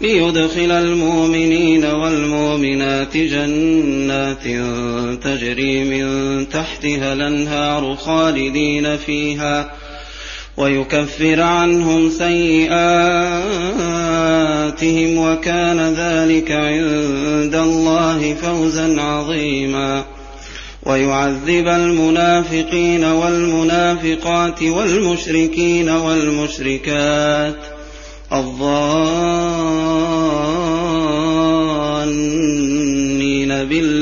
ليدخل المؤمنين والمؤمنات جنات تجري من تحتها الأنهار خالدين فيها ويكفر عنهم سيئاتهم وكان ذلك عند الله فوزا عظيما. ويعذب المنافقين والمنافقات والمشركين والمشركات. الظانين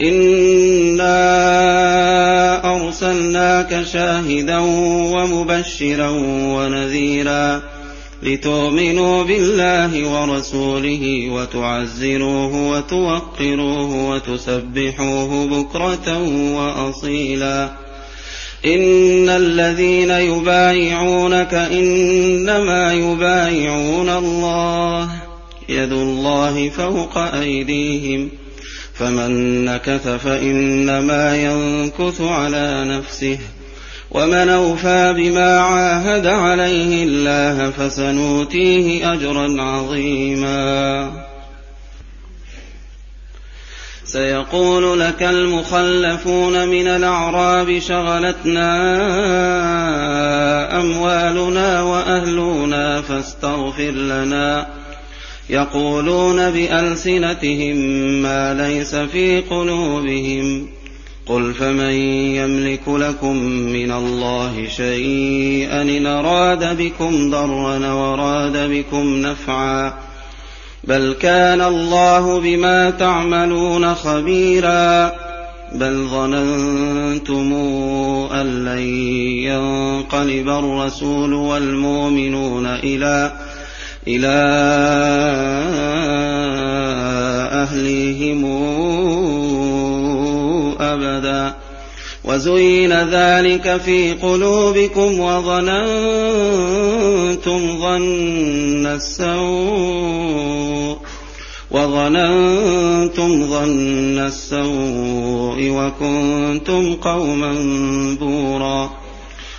انا ارسلناك شاهدا ومبشرا ونذيرا لتؤمنوا بالله ورسوله وتعزروه وتوقروه وتسبحوه بكره واصيلا ان الذين يبايعونك انما يبايعون الله يد الله فوق أيديهم فمن نكث فإنما ينكث على نفسه ومن أوفى بما عاهد عليه الله فسنؤتيه أجرا عظيما. سيقول لك المخلفون من الأعراب شغلتنا أموالنا وأهلنا فاستغفر لنا يقولون بألسنتهم ما ليس في قلوبهم قل فمن يملك لكم من الله شيئا إن أراد بكم ضرا وراد بكم نفعا بل كان الله بما تعملون خبيرا بل ظننتم أن لن ينقلب الرسول والمؤمنون إلى إلى أهليهم أبدا. وزين ذلك في قلوبكم وظننتم ظن السوء وظننتم ظن السوء وكنتم قوما بورا.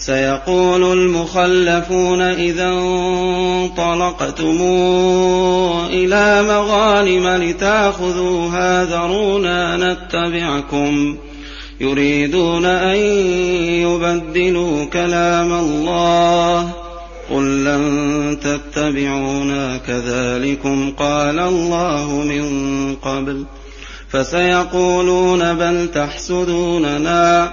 سيقول المخلفون إذا انطلقتم إلى مغانم لتاخذوها ذرونا نتبعكم يريدون أن يبدلوا كلام الله قل لن تتبعونا كذلكم قال الله من قبل فسيقولون بل تحسدوننا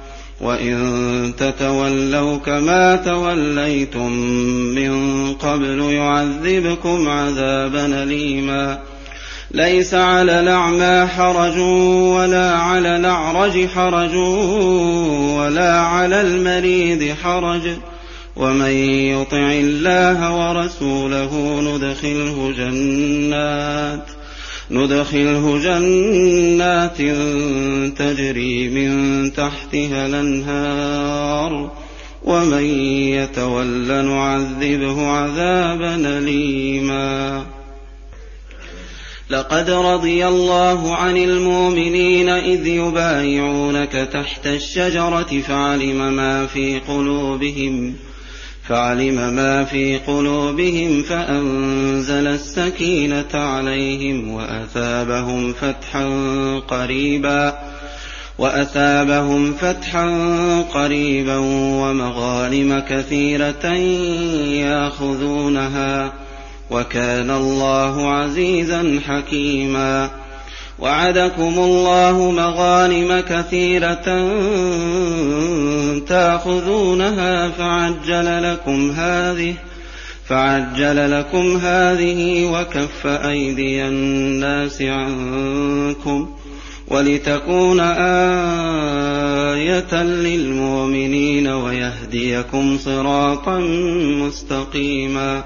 وإن تتولوا كما توليتم من قبل يعذبكم عذابا أليما ليس على الأعمى حرج ولا على الأعرج حرج ولا على المريض حرج ومن يطع الله ورسوله ندخله جنات ندخله جنات تجري من تحتها الأنهار ومن يتول نعذبه عذابا أليما. لقد رضي الله عن المؤمنين إذ يبايعونك تحت الشجرة فعلم ما في قلوبهم. فعلم ما في قلوبهم فأنزل السكينة عليهم وأثابهم فتحا قريبا وأثابهم فتحا قريبا ومغانم كثيرة يأخذونها وكان الله عزيزا حكيما وعدكم الله مغانم كثيرة تأخذونها فعجل لكم هذه فعجل لكم هذه وكف أيدي الناس عنكم ولتكون آية للمؤمنين ويهديكم صراطا مستقيما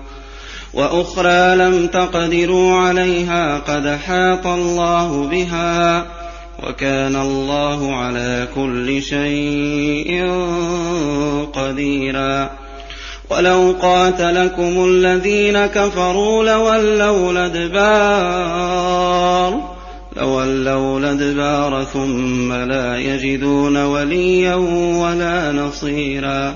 وأخرى لم تقدروا عليها قد حاط الله بها وكان الله على كل شيء قديرا. ولو قاتلكم الذين كفروا لولوا الأدبار لولوا الأدبار ثم لا يجدون وليا ولا نصيرا.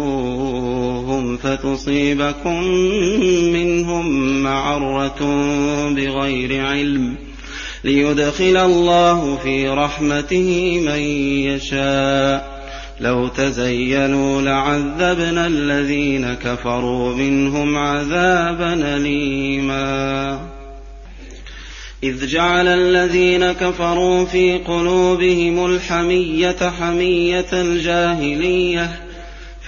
فتصيبكم منهم معرة بغير علم ليدخل الله في رحمته من يشاء. لو تزينوا لعذبنا الذين كفروا منهم عذابا أليما. إذ جعل الذين كفروا في قلوبهم الحمية حمية الجاهلية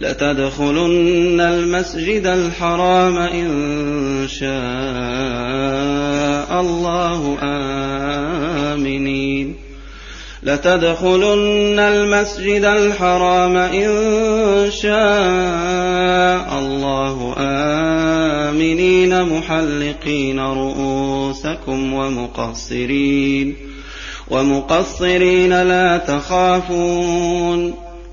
لتدخلن المسجد الحرام إن شاء الله. آمنين. لتدخلن المسجد الحرام إن شاء الله. آمنين. محلقين رؤوسكم ومقصرين. ومقصرين لا تخافون.